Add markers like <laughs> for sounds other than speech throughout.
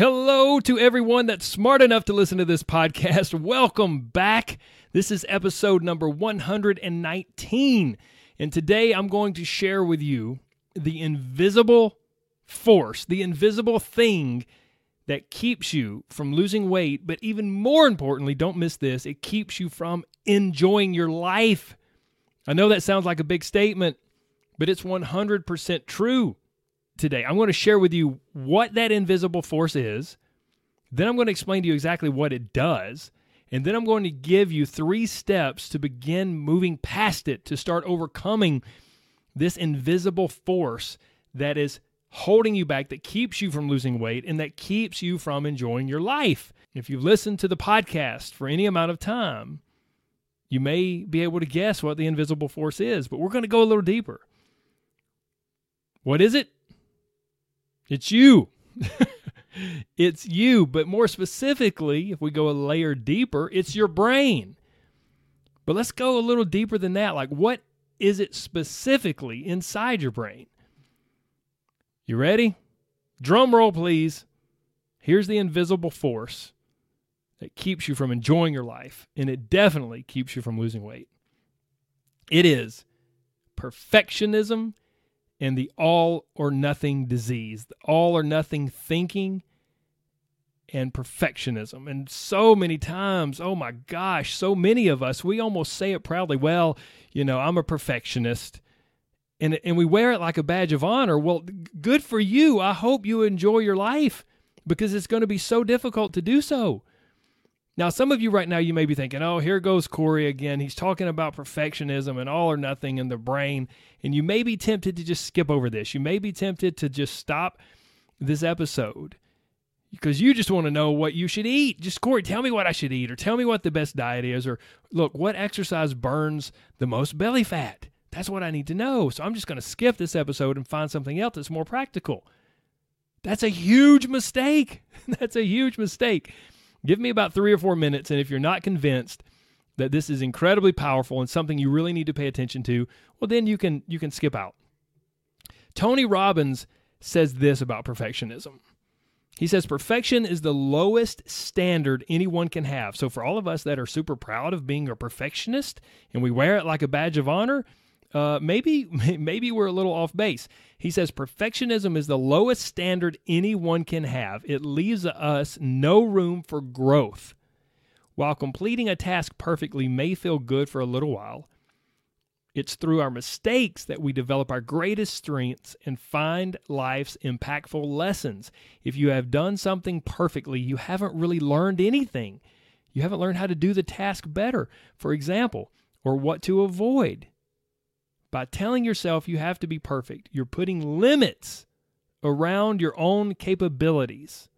Hello to everyone that's smart enough to listen to this podcast. <laughs> Welcome back. This is episode number 119. And today I'm going to share with you the invisible force, the invisible thing that keeps you from losing weight. But even more importantly, don't miss this it keeps you from enjoying your life. I know that sounds like a big statement, but it's 100% true today. I'm going to share with you what that invisible force is. Then I'm going to explain to you exactly what it does. And then I'm going to give you three steps to begin moving past it, to start overcoming this invisible force that is holding you back, that keeps you from losing weight, and that keeps you from enjoying your life. If you've listened to the podcast for any amount of time, you may be able to guess what the invisible force is, but we're going to go a little deeper. What is it? It's you. <laughs> it's you. But more specifically, if we go a layer deeper, it's your brain. But let's go a little deeper than that. Like, what is it specifically inside your brain? You ready? Drum roll, please. Here's the invisible force that keeps you from enjoying your life, and it definitely keeps you from losing weight. It is perfectionism and the all or nothing disease, the all or nothing thinking and perfectionism. And so many times, oh my gosh, so many of us, we almost say it proudly, well, you know, I'm a perfectionist. And, and we wear it like a badge of honor. Well, good for you. I hope you enjoy your life because it's going to be so difficult to do so. Now, some of you right now, you may be thinking, oh, here goes Corey again. He's talking about perfectionism and all or nothing in the brain. And you may be tempted to just skip over this. You may be tempted to just stop this episode because you just want to know what you should eat. Just, Corey, tell me what I should eat or tell me what the best diet is or look, what exercise burns the most belly fat? That's what I need to know. So I'm just going to skip this episode and find something else that's more practical. That's a huge mistake. <laughs> that's a huge mistake. Give me about three or four minutes, and if you're not convinced that this is incredibly powerful and something you really need to pay attention to, well, then you can you can skip out. Tony Robbins says this about perfectionism. He says perfection is the lowest standard anyone can have. So for all of us that are super proud of being a perfectionist and we wear it like a badge of honor, uh, maybe <laughs> maybe we're a little off base. He says perfectionism is the lowest standard anyone can have. It leaves us no room for growth. While completing a task perfectly may feel good for a little while, it's through our mistakes that we develop our greatest strengths and find life's impactful lessons. If you have done something perfectly, you haven't really learned anything. You haven't learned how to do the task better, for example, or what to avoid. By telling yourself you have to be perfect, you're putting limits around your own capabilities.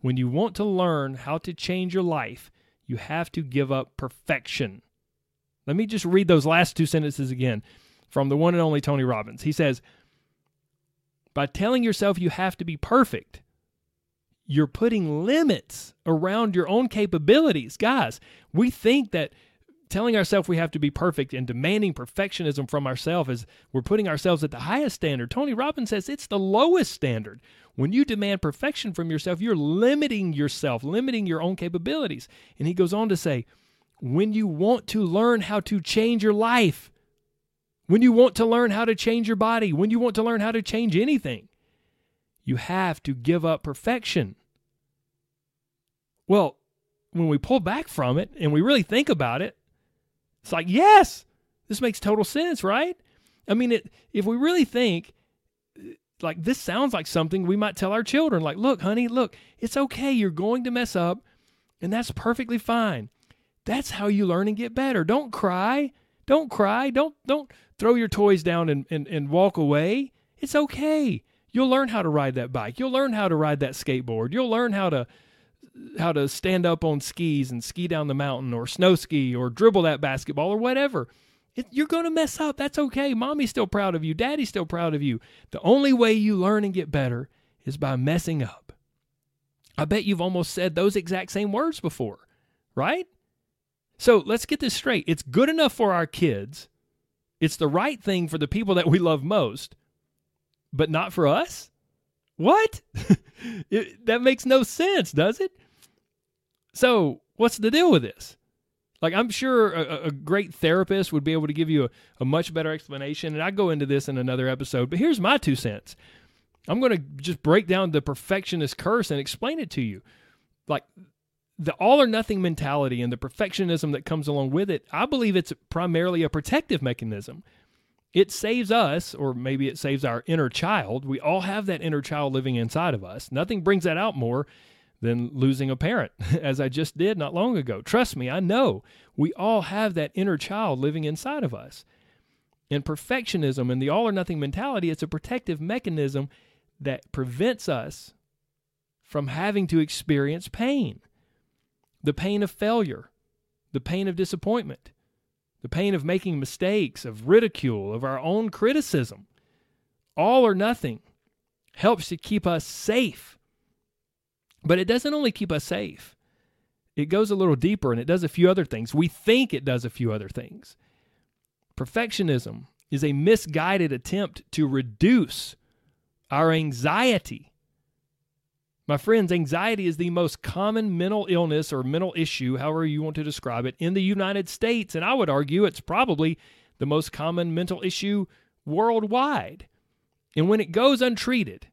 When you want to learn how to change your life, you have to give up perfection. Let me just read those last two sentences again from the one and only Tony Robbins. He says, By telling yourself you have to be perfect, you're putting limits around your own capabilities. Guys, we think that telling ourselves we have to be perfect and demanding perfectionism from ourselves is we're putting ourselves at the highest standard. Tony Robbins says it's the lowest standard. When you demand perfection from yourself, you're limiting yourself, limiting your own capabilities. And he goes on to say, when you want to learn how to change your life, when you want to learn how to change your body, when you want to learn how to change anything, you have to give up perfection. Well, when we pull back from it and we really think about it, it's like, yes, this makes total sense, right? I mean, it, if we really think, like, this sounds like something we might tell our children, like, look, honey, look, it's okay. You're going to mess up, and that's perfectly fine. That's how you learn and get better. Don't cry. Don't cry. Don't don't throw your toys down and, and, and walk away. It's okay. You'll learn how to ride that bike. You'll learn how to ride that skateboard. You'll learn how to how to stand up on skis and ski down the mountain or snow ski or dribble that basketball or whatever. It, you're going to mess up. That's okay. Mommy's still proud of you. Daddy's still proud of you. The only way you learn and get better is by messing up. I bet you've almost said those exact same words before, right? So let's get this straight. It's good enough for our kids. It's the right thing for the people that we love most, but not for us? What? <laughs> it, that makes no sense, does it? So, what's the deal with this? Like, I'm sure a, a great therapist would be able to give you a, a much better explanation, and I go into this in another episode, but here's my two cents. I'm going to just break down the perfectionist curse and explain it to you. Like, the all or nothing mentality and the perfectionism that comes along with it, I believe it's primarily a protective mechanism. It saves us, or maybe it saves our inner child. We all have that inner child living inside of us. Nothing brings that out more than losing a parent, <laughs> as I just did not long ago. Trust me, I know we all have that inner child living inside of us. And perfectionism and the all or nothing mentality, it's a protective mechanism that prevents us from having to experience pain the pain of failure, the pain of disappointment, the pain of making mistakes, of ridicule, of our own criticism. All or nothing helps to keep us safe but it doesn't only keep us safe, it goes a little deeper and it does a few other things. We think it does a few other things. Perfectionism is a misguided attempt to reduce our anxiety. My friends, anxiety is the most common mental illness or mental issue, however you want to describe it, in the United States. And I would argue it's probably the most common mental issue worldwide. And when it goes untreated,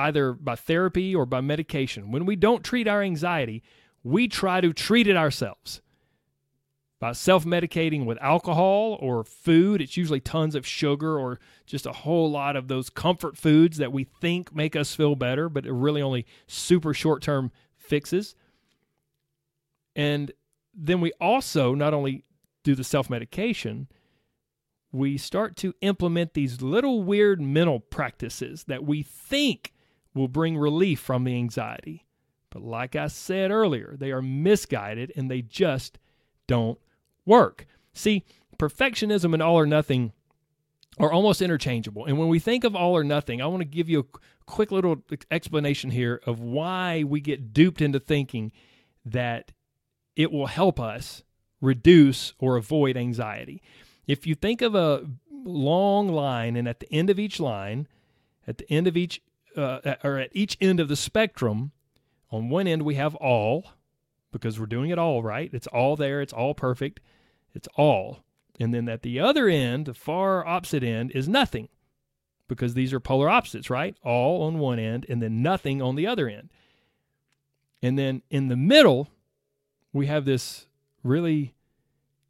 either by therapy or by medication, when we don't treat our anxiety, we try to treat it ourselves. By self medicating with alcohol or food, it's usually tons of sugar or just a whole lot of those comfort foods that we think make us feel better, but are really only super short term fixes. And then we also not only do the self medication, we start to implement these little weird mental practices that we think will bring relief from the anxiety. But like I said earlier, they are misguided and they just don't work. See, perfectionism and all or nothing are almost interchangeable. And when we think of all or nothing, I want to give you a quick little explanation here of why we get duped into thinking that it will help us reduce or avoid anxiety. If you think of a long line, and at the end of each line, at the end of each uh, or at each end of the spectrum, on one end we have all, because we're doing it all right. It's all there. It's all perfect. It's all. And then at the other end, the far opposite end, is nothing, because these are polar opposites, right? All on one end, and then nothing on the other end. And then in the middle, we have this really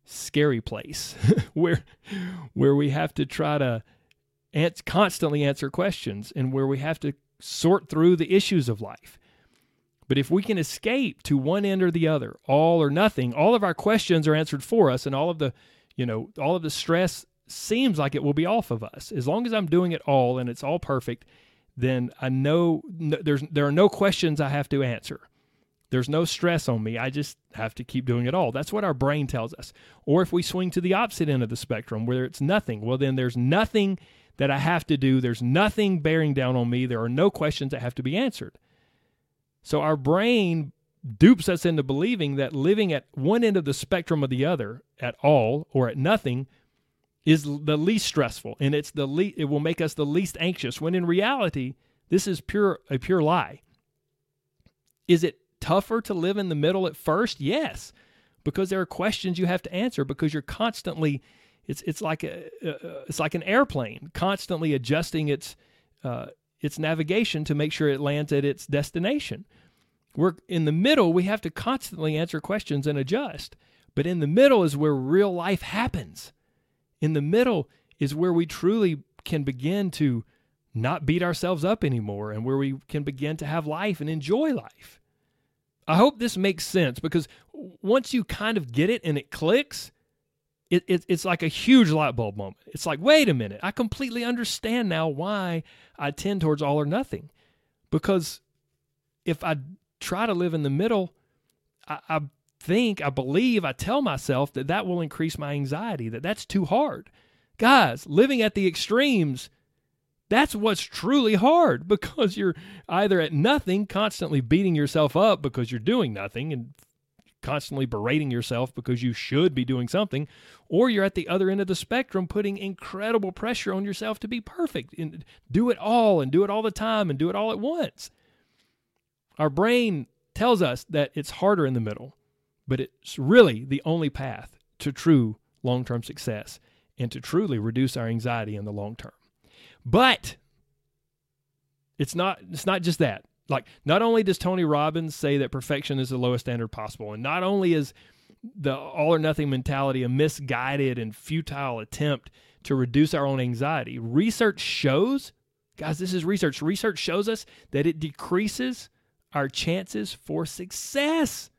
scary place <laughs> where where we have to try to ans- constantly answer questions and where we have to sort through the issues of life. But if we can escape to one end or the other, all or nothing, all of our questions are answered for us and all of the, you know, all of the stress seems like it will be off of us. As long as I'm doing it all and it's all perfect, then I know there's there are no questions I have to answer. There's no stress on me. I just have to keep doing it all. That's what our brain tells us. Or if we swing to the opposite end of the spectrum where it's nothing, well then there's nothing that I have to do. There's nothing bearing down on me. There are no questions that have to be answered. So our brain dupes us into believing that living at one end of the spectrum or the other, at all or at nothing, is the least stressful and it's the le- it will make us the least anxious when in reality this is pure a pure lie. Is it tougher to live in the middle at first? Yes, because there are questions you have to answer because you're constantly it's it's like a, uh, it's like an airplane constantly adjusting its uh, its navigation to make sure it lands at its destination. We're in the middle. We have to constantly answer questions and adjust. But in the middle is where real life happens. In the middle is where we truly can begin to not beat ourselves up anymore and where we can begin to have life and enjoy life. I hope this makes sense because once you kind of get it and it clicks, it, it, it's like a huge light bulb moment. It's like, wait a minute, I completely understand now why I tend towards all or nothing. Because if I try to live in the middle, I, I think, I believe, I tell myself that that will increase my anxiety, that that's too hard. Guys, living at the extremes, that's what's truly hard <laughs> because you're either at nothing, constantly beating yourself up because you're doing nothing and constantly berating yourself because you should be doing something, or you're at the other end of the spectrum putting incredible pressure on yourself to be perfect and do it all and do it all the time and do it all at once. Our brain tells us that it's harder in the middle, but it's really the only path to true long term success and to truly reduce our anxiety in the long term. But it's not it's not just that. Like not only does Tony Robbins say that perfection is the lowest standard possible, and not only is the all or nothing mentality a misguided and futile attempt to reduce our own anxiety, research shows, guys, this is research. Research shows us that it decreases our chances for success.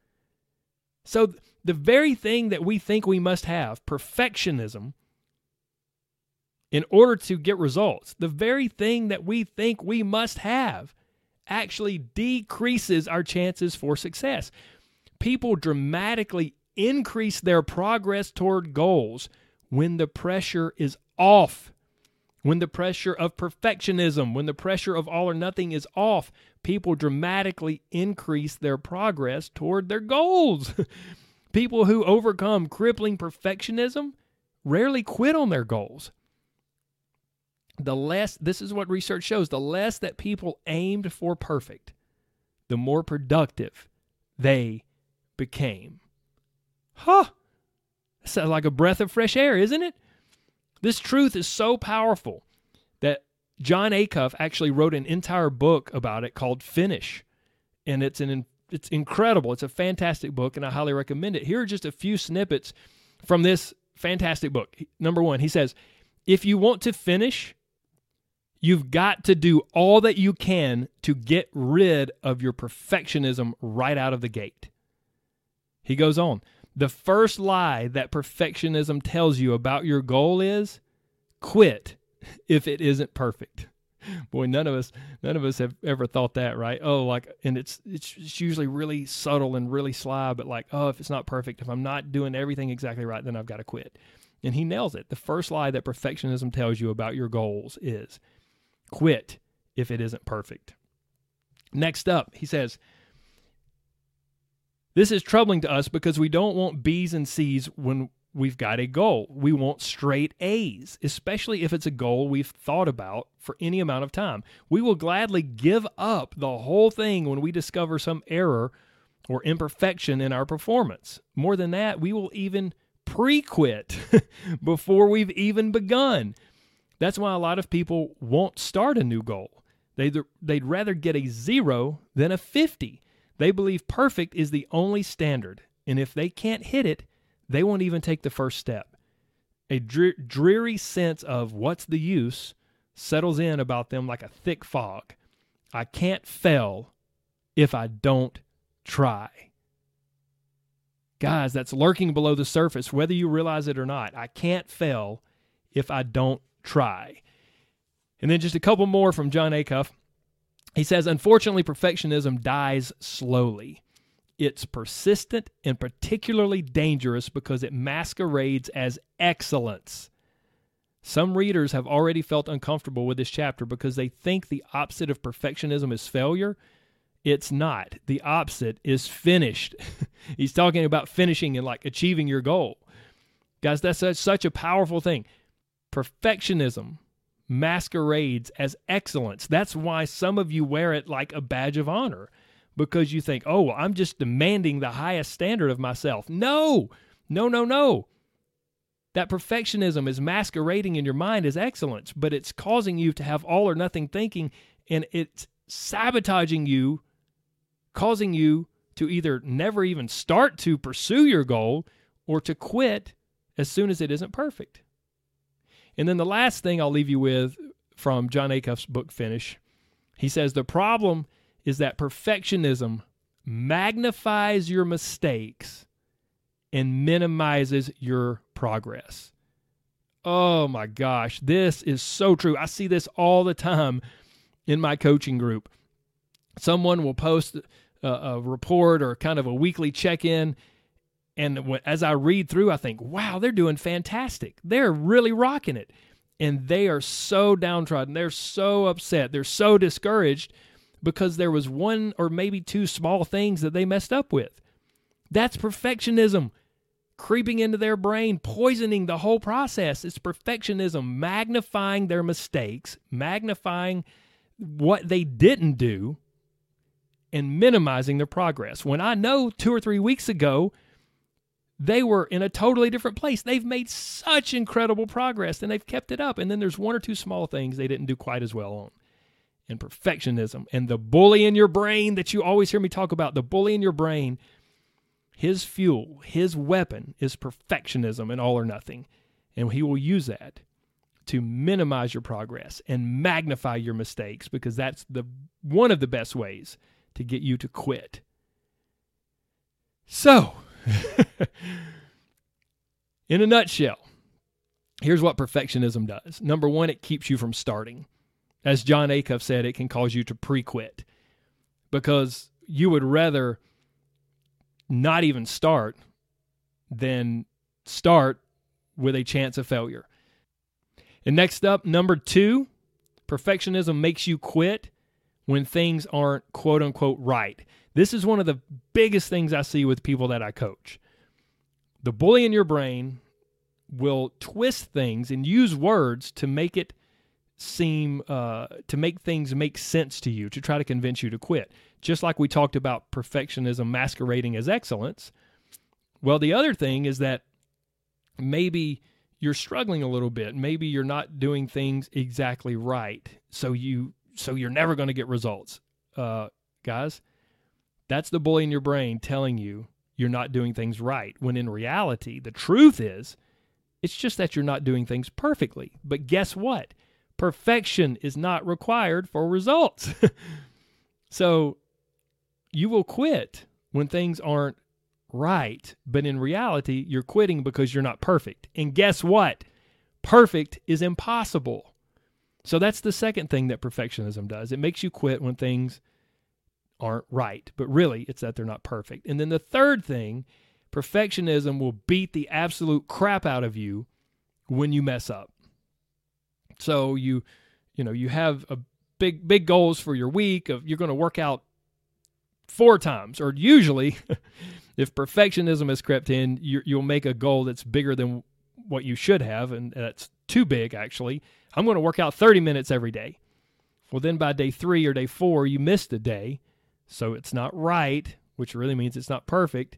So, the very thing that we think we must have, perfectionism, in order to get results, the very thing that we think we must have, actually decreases our chances for success. People dramatically increase their progress toward goals when the pressure is off. When the pressure of perfectionism, when the pressure of all or nothing is off, people dramatically increase their progress toward their goals. <laughs> people who overcome crippling perfectionism rarely quit on their goals. The less, this is what research shows, the less that people aimed for perfect, the more productive they became. Huh! Sounds like a breath of fresh air, isn't it? This truth is so powerful that Jon Acuff actually wrote an entire book about it called Finish. And it's an it's incredible. It's a fantastic book and I highly recommend it. Here are just a few snippets from this fantastic book. Number 1, he says, "If you want to finish, you've got to do all that you can to get rid of your perfectionism right out of the gate." He goes on, the first lie that perfectionism tells you about your goal is quit if it isn't perfect. Boy, none of us none of us have ever thought that, right? Oh, like and it's it's usually really subtle and really sly, but like, oh, if it's not perfect, if I'm not doing everything exactly right, then I've got to quit. And he nails it. The first lie that perfectionism tells you about your goals is quit if it isn't perfect. Next up, he says, this is troubling to us because we don't want B's and C's when we've got a goal. We want straight A's, especially if it's a goal we've thought about for any amount of time. We will gladly give up the whole thing when we discover some error or imperfection in our performance. More than that, we will even pre quit <laughs> before we've even begun. That's why a lot of people won't start a new goal. They'd, they'd rather get a zero than a 50 they believe perfect is the only standard, and if they can't hit it, they won't even take the first step. A dreary sense of what's the use settles in about them like a thick fog. I can't fail if I don't try. Guys, that's lurking below the surface, whether you realize it or not. I can't fail if I don't try. And then just a couple more from Jon Acuff. He says, unfortunately, perfectionism dies slowly. It's persistent and particularly dangerous because it masquerades as excellence. Some readers have already felt uncomfortable with this chapter because they think the opposite of perfectionism is failure. It's not. The opposite is finished. <laughs> He's talking about finishing and like achieving your goal. Guys, that's such a powerful thing. Perfectionism masquerades as excellence. That's why some of you wear it like a badge of honor because you think, oh, well, I'm just demanding the highest standard of myself. No, no, no, no. That perfectionism is masquerading in your mind as excellence, but it's causing you to have all or nothing thinking and it's sabotaging you, causing you to either never even start to pursue your goal or to quit as soon as it isn't perfect. And then the last thing I'll leave you with from Jon Acuff's book finish, he says the problem is that perfectionism magnifies your mistakes and minimizes your progress. Oh my gosh, this is so true. I see this all the time in my coaching group. Someone will post a, a report or kind of a weekly check in. And as I read through, I think, wow, they're doing fantastic. They're really rocking it. And they are so downtrodden. They're so upset. They're so discouraged because there was one or maybe two small things that they messed up with. That's perfectionism creeping into their brain, poisoning the whole process. It's perfectionism, magnifying their mistakes, magnifying what they didn't do, and minimizing their progress. When I know two or three weeks ago, they were in a totally different place. They've made such incredible progress and they've kept it up. And then there's one or two small things they didn't do quite as well on. And perfectionism and the bully in your brain that you always hear me talk about, the bully in your brain his fuel, his weapon is perfectionism and all or nothing. And he will use that to minimize your progress and magnify your mistakes because that's the one of the best ways to get you to quit. So, <laughs> in a nutshell, here's what perfectionism does. Number 1, it keeps you from starting. As Jon Acuff said, it can cause you to pre-quit because you would rather not even start than start with a chance of failure. And next up, number two, perfectionism makes you quit when things aren't quote unquote right. This is one of the biggest things I see with people that I coach. The bully in your brain will twist things and use words to make it seem uh, to make things make sense to you to try to convince you to quit. Just like we talked about perfectionism masquerading as excellence. Well the other thing is that maybe you're struggling a little bit. Maybe you're not doing things exactly right. So you so you're never going to get results. Uh, guys that's the bully in your brain telling you you're not doing things right when in reality the truth is it's just that you're not doing things perfectly but guess what Perfection is not required for results. <laughs> so you will quit when things aren't right, but in reality, you're quitting because you're not perfect. And guess what? Perfect is impossible. So that's the second thing that perfectionism does. It makes you quit when things aren't right, but really it's that they're not perfect. And then the third thing, perfectionism will beat the absolute crap out of you when you mess up. So you, you know, you have a big big goals for your week of you're going to work out four times, or usually, <laughs> if perfectionism has crept in, you, you'll make a goal that's bigger than what you should have, and that's too big actually. I'm going to work out 30 minutes every day. Well, then by day three or day four, you missed a day, so it's not right, which really means it's not perfect.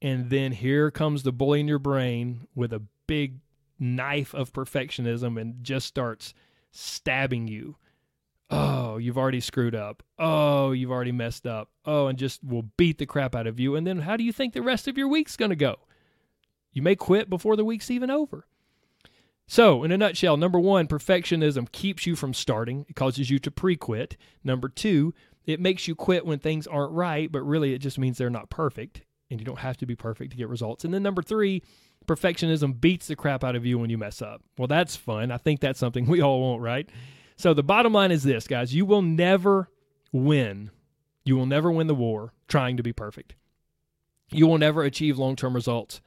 And then here comes the bully in your brain with a big knife of perfectionism and just starts stabbing you. Oh, you've already screwed up. Oh, you've already messed up. Oh, and just will beat the crap out of you. And then how do you think the rest of your week's going to go? You may quit before the week's even over. So, in a nutshell, number one, perfectionism keeps you from starting. It causes you to pre quit. Number two, it makes you quit when things aren't right, but really it just means they're not perfect. And you don't have to be perfect to get results. And then number three, perfectionism beats the crap out of you when you mess up. Well, that's fun. I think that's something <laughs> we all want, right? So the bottom line is this, guys you will never win. You will never win the war trying to be perfect. You will never achieve long term results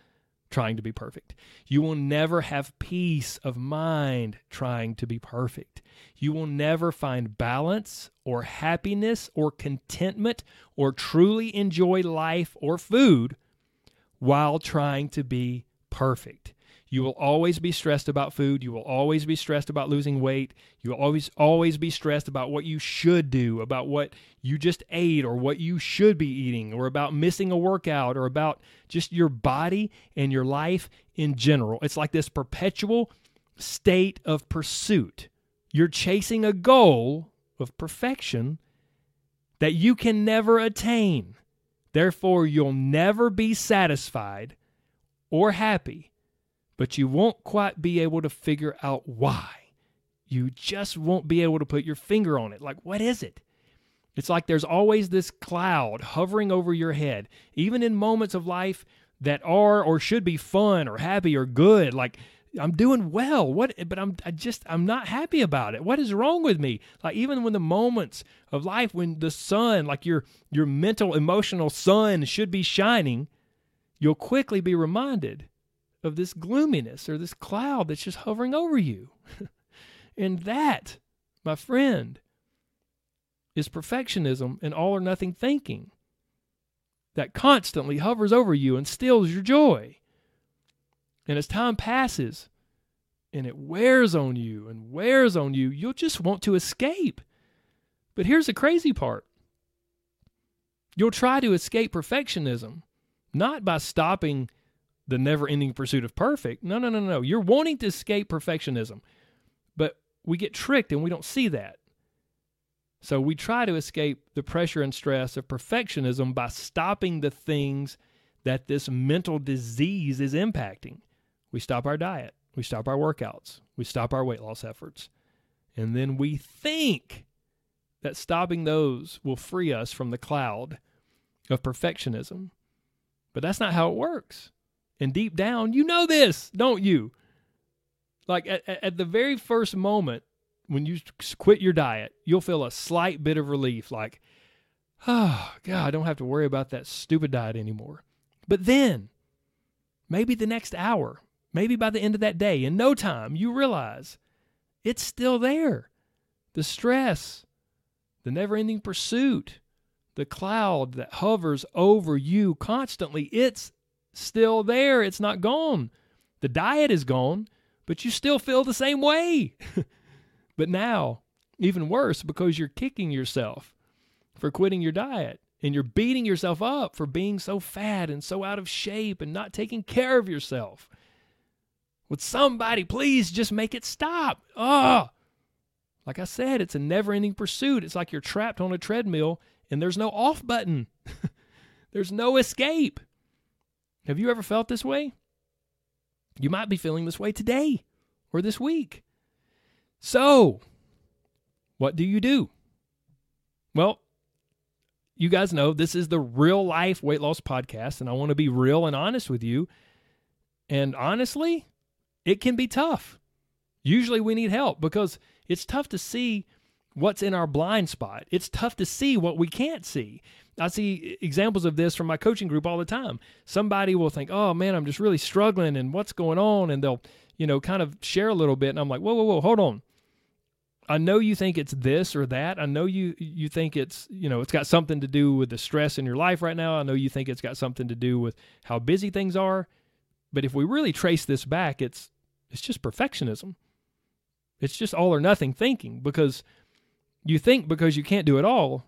trying to be perfect. You will never have peace of mind trying to be perfect. You will never find balance or happiness or contentment or truly enjoy life or food while trying to be perfect. You will always be stressed about food. You will always be stressed about losing weight. You will always always be stressed about what you should do, about what you just ate or what you should be eating or about missing a workout or about just your body and your life in general. It's like this perpetual state of pursuit. You're chasing a goal of perfection that you can never attain. Therefore, you'll never be satisfied or happy, but you won't quite be able to figure out why. You just won't be able to put your finger on it. Like, what is it? It's like there's always this cloud hovering over your head. Even in moments of life that are or should be fun or happy or good. Like I'm doing well. What but I'm I just I'm not happy about it. What is wrong with me? Like even when the moments of life when the sun, like your your mental emotional sun should be shining, you'll quickly be reminded of this gloominess or this cloud that's just hovering over you. <laughs> and that, my friend, is perfectionism and all or nothing thinking that constantly hovers over you and steals your joy. And as time passes and it wears on you and wears on you, you'll just want to escape. But here's the crazy part you'll try to escape perfectionism, not by stopping the never ending pursuit of perfect. No, no, no, no. You're wanting to escape perfectionism, but we get tricked and we don't see that. So we try to escape the pressure and stress of perfectionism by stopping the things that this mental disease is impacting. We stop our diet, we stop our workouts, we stop our weight loss efforts. And then we think that stopping those will free us from the cloud of perfectionism. But that's not how it works. And deep down, you know this, don't you? Like at, at the very first moment when you quit your diet, you'll feel a slight bit of relief like, oh, <sighs> God, I don't have to worry about that stupid diet anymore. But then, maybe the next hour, maybe by the end of that day, in no time, you realize it's still there. The stress, the never ending pursuit, the cloud that hovers over you constantly, it's still there. It's not gone. The diet is gone, but you still feel the same way. <laughs> but now, even worse, because you're kicking yourself for quitting your diet and you're beating yourself up for being so fat and so out of shape and not taking care of yourself. Would somebody please just make it stop? Oh, like I said, it's a never ending pursuit. It's like you're trapped on a treadmill and there's no off button, <laughs> there's no escape. Have you ever felt this way? You might be feeling this way today or this week. So, what do you do? Well, you guys know this is the real life weight loss podcast, and I want to be real and honest with you. And honestly, it can be tough. Usually we need help because it's tough to see what's in our blind spot. It's tough to see what we can't see. I see examples of this from my coaching group all the time. Somebody will think, "Oh man, I'm just really struggling, and what's going on?" And they'll, you know, kind of share a little bit, and I'm like, "Whoa, whoa, whoa, hold on." I know you think it's this or that. I know you you think it's you know it's got something to do with the stress in your life right now. I know you think it's got something to do with how busy things are. But if we really trace this back, it's it's just perfectionism. It's just all or nothing thinking because you think because you can't do it all,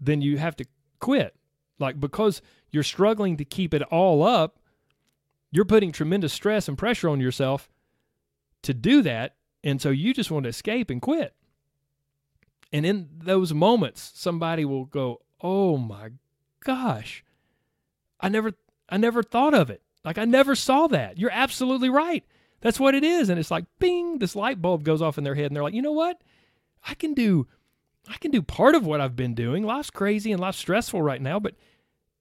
then you have to quit. Like because you're struggling to keep it all up, you're putting tremendous stress and pressure on yourself to do that. And so you just want to escape and quit. And in those moments, somebody will go, Oh my gosh, I never I never thought of it. Like I never saw that. You're absolutely right. That's what it is. And it's like bing, this light bulb goes off in their head and they're like, you know what? I can do I can do part of what I've been doing. Life's crazy and life's stressful right now, but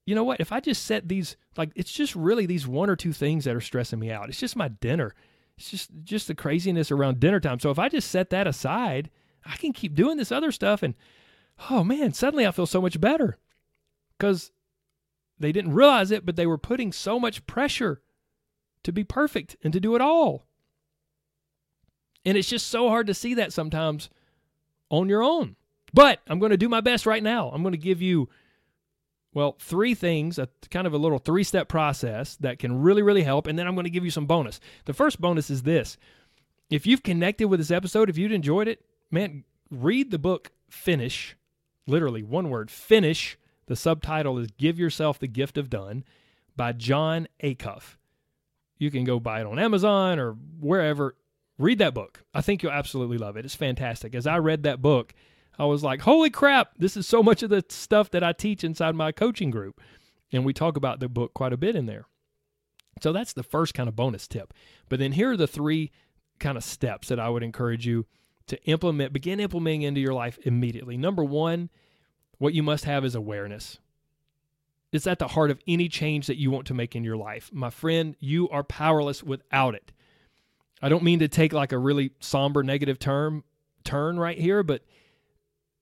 you know what? If I just set these like it's just really these one or two things that are stressing me out. It's just my dinner. It's just just the craziness around dinner time. So if I just set that aside, I can keep doing this other stuff and oh man, suddenly I feel so much better. Cuz they didn't realize it, but they were putting so much pressure to be perfect and to do it all. And it's just so hard to see that sometimes on your own. But I'm going to do my best right now. I'm going to give you, well, three things, a kind of a little three step process that can really, really help. And then I'm going to give you some bonus. The first bonus is this if you've connected with this episode, if you'd enjoyed it, man, read the book Finish, literally one word, Finish. The subtitle is Give Yourself the Gift of Done by Jon Acuff. You can go buy it on Amazon or wherever. Read that book. I think you'll absolutely love it. It's fantastic. As I read that book, I was like, holy crap, this is so much of the stuff that I teach inside my coaching group. And we talk about the book quite a bit in there. So that's the first kind of bonus tip. But then here are the three kind of steps that I would encourage you to implement, begin implementing into your life immediately. Number one, what you must have is awareness. it's at the heart of any change that you want to make in your life. My friend, you are powerless without it. I don't mean to take like a really somber negative term turn right here, but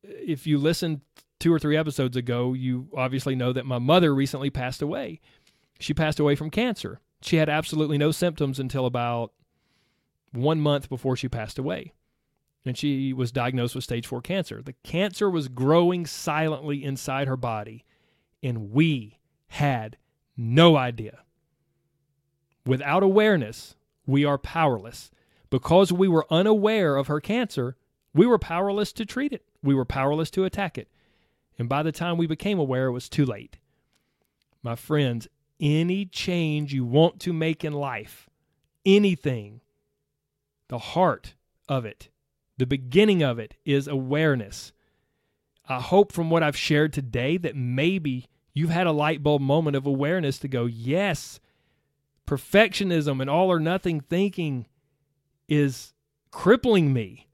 if you listened two or three episodes ago, you obviously know that my mother recently passed away. She passed away from cancer. She had absolutely no symptoms until about one month before she passed away. And she was diagnosed with stage four cancer. The cancer was growing silently inside her body, and we had no idea. Without awareness, we are powerless. Because we were unaware of her cancer, we were powerless to treat it. We were powerless to attack it. And by the time we became aware, it was too late. My friends, any change you want to make in life, anything, the heart of it, the beginning of it is awareness. I hope from what I've shared today that maybe you've had a light bulb moment of awareness to go, yes, perfectionism and all or nothing thinking is crippling me.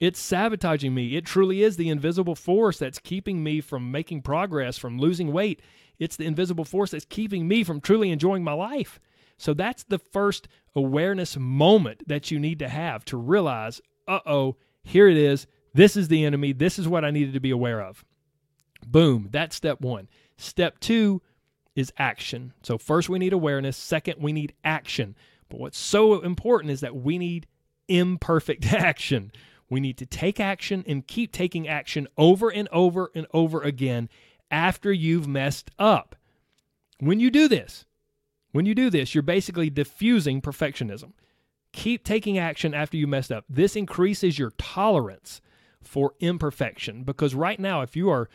It's sabotaging me. It truly is the invisible force that's keeping me from making progress, from losing weight. It's the invisible force that's keeping me from truly enjoying my life. So that's the first awareness moment that you need to have to realize, uh oh, here it is. This is the enemy. This is what I needed to be aware of. Boom. That's step one. Step two is action. So, first, we need awareness. Second, we need action. But what's so important is that we need imperfect <laughs> action. We need to take action and keep taking action over and over and over again after you've messed up. When you do this, when you do this, you're basically diffusing perfectionism. Keep taking action after you messed up. This increases your tolerance for imperfection because right now, if you are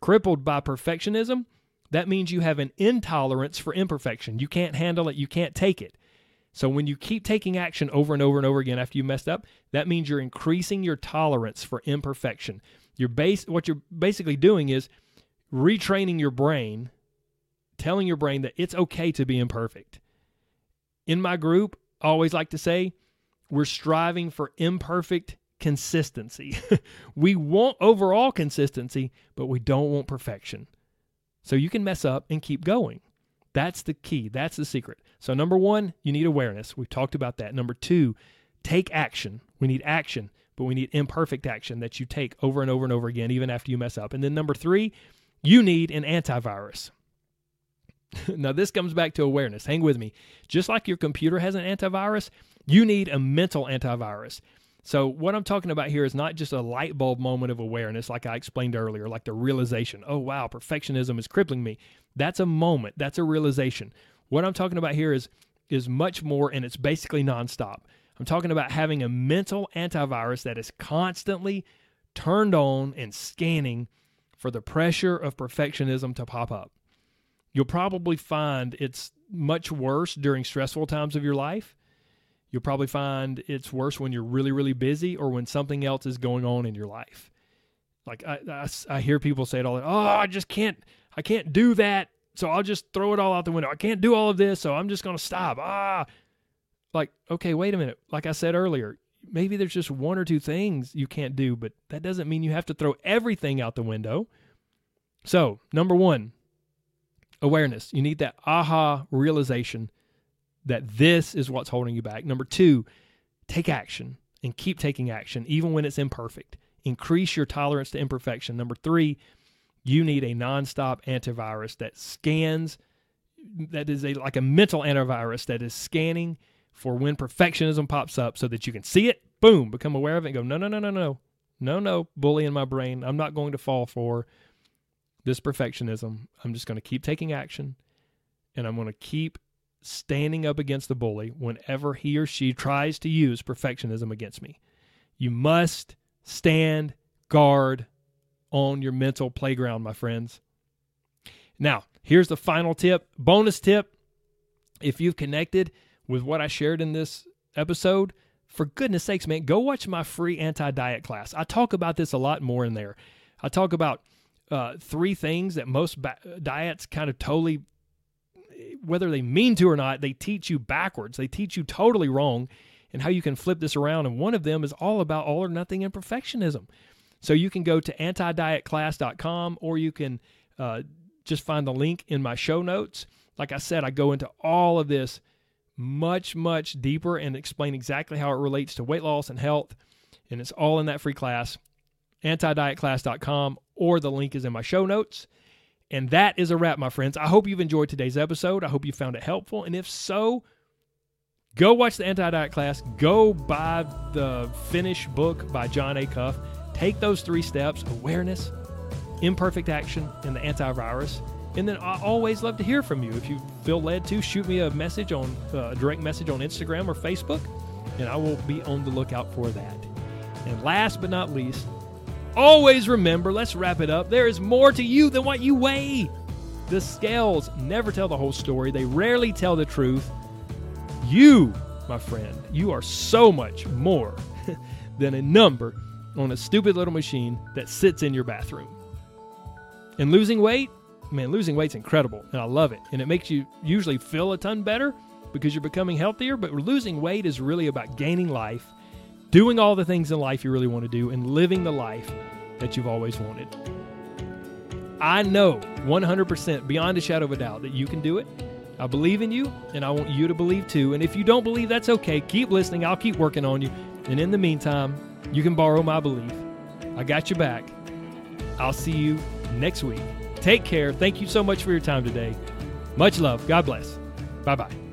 crippled by perfectionism, that means you have an intolerance for imperfection. You can't handle it, you can't take it. So when you keep taking action over and over and over again after you messed up, that means you're increasing your tolerance for imperfection. You're base what you're basically doing is retraining your brain, telling your brain that it's okay to be imperfect. In my group, I always like to say, we're striving for imperfect consistency. <laughs> we want overall consistency, but we don't want perfection. So you can mess up and keep going. That's the key. That's the secret. So, number one, you need awareness. We've talked about that. Number two, take action. We need action, but we need imperfect action that you take over and over and over again, even after you mess up. And then number three, you need an antivirus. <laughs> now, this comes back to awareness. Hang with me. Just like your computer has an antivirus, you need a mental antivirus. So, what I'm talking about here is not just a light bulb moment of awareness, like I explained earlier, like the realization, oh, wow, perfectionism is crippling me. That's a moment, that's a realization. What I'm talking about here is, is much more, and it's basically nonstop. I'm talking about having a mental antivirus that is constantly turned on and scanning for the pressure of perfectionism to pop up. You'll probably find it's much worse during stressful times of your life You'll probably find it's worse when you're really, really busy or when something else is going on in your life. Like I, I, I hear people say it all. Oh, I just can't. I can't do that. So I'll just throw it all out the window. I can't do all of this, so I'm just going to stop. Ah, like okay, wait a minute. Like I said earlier, maybe there's just one or two things you can't do, but that doesn't mean you have to throw everything out the window. So, number one, awareness. You need that aha realization that this is what's holding you back. Number two, take action and keep taking action, even when it's imperfect. Increase your tolerance to imperfection. Number three, you need a nonstop antivirus that scans, that is a like a mental antivirus that is scanning for when perfectionism pops up so that you can see it, boom, become aware of it and go, no, no, no, no, no, no, no, bully in my brain. I'm not going to fall for this perfectionism. I'm just going to keep taking action and I'm going to keep standing up against the bully whenever he or she tries to use perfectionism against me. You must stand guard on your mental playground, my friends. Now, here's the final tip bonus tip. If you've connected with what I shared in this episode, for goodness sakes, man, go watch my free anti diet class. I talk about this a lot more in there. I talk about uh, three things that most ba- diets kind of totally whether they mean to or not, they teach you backwards. They teach you totally wrong and how you can flip this around. And one of them is all about all or nothing imperfectionism. So you can go to antidietclass.com or you can uh, just find the link in my show notes. Like I said, I go into all of this much, much deeper and explain exactly how it relates to weight loss and health. And it's all in that free class, antidietclass.com, or the link is in my show notes. And that is a wrap, my friends. I hope you've enjoyed today's episode. I hope you found it helpful. And if so, go watch the anti diet class. Go buy the Finish book by Jon A. Acuff. Take those three steps awareness, imperfect action, and the antivirus. And then I always love to hear from you. If you feel led to, shoot me a message on uh, a direct message on Instagram or Facebook, and I will be on the lookout for that. And last but not least, always remember let's wrap it up. There is more to you than what you weigh. The scales never tell the whole story, they rarely tell the truth. You, my friend, you are so much more <laughs> than a number on a stupid little machine that sits in your bathroom. And losing weight, man, losing weight's incredible, and I love it. And it makes you usually feel a ton better because you're becoming healthier. But losing weight is really about gaining life, doing all the things in life you really want to do, and living the life that you've always wanted. I know 100% beyond a shadow of a doubt that you can do it. I believe in you, and I want you to believe too. And if you don't believe, that's okay. Keep listening. I'll keep working on you. And in the meantime, you can borrow my belief. I got your back. I'll see you next week. Take care. Thank you so much for your time today. Much love. God bless. Bye bye.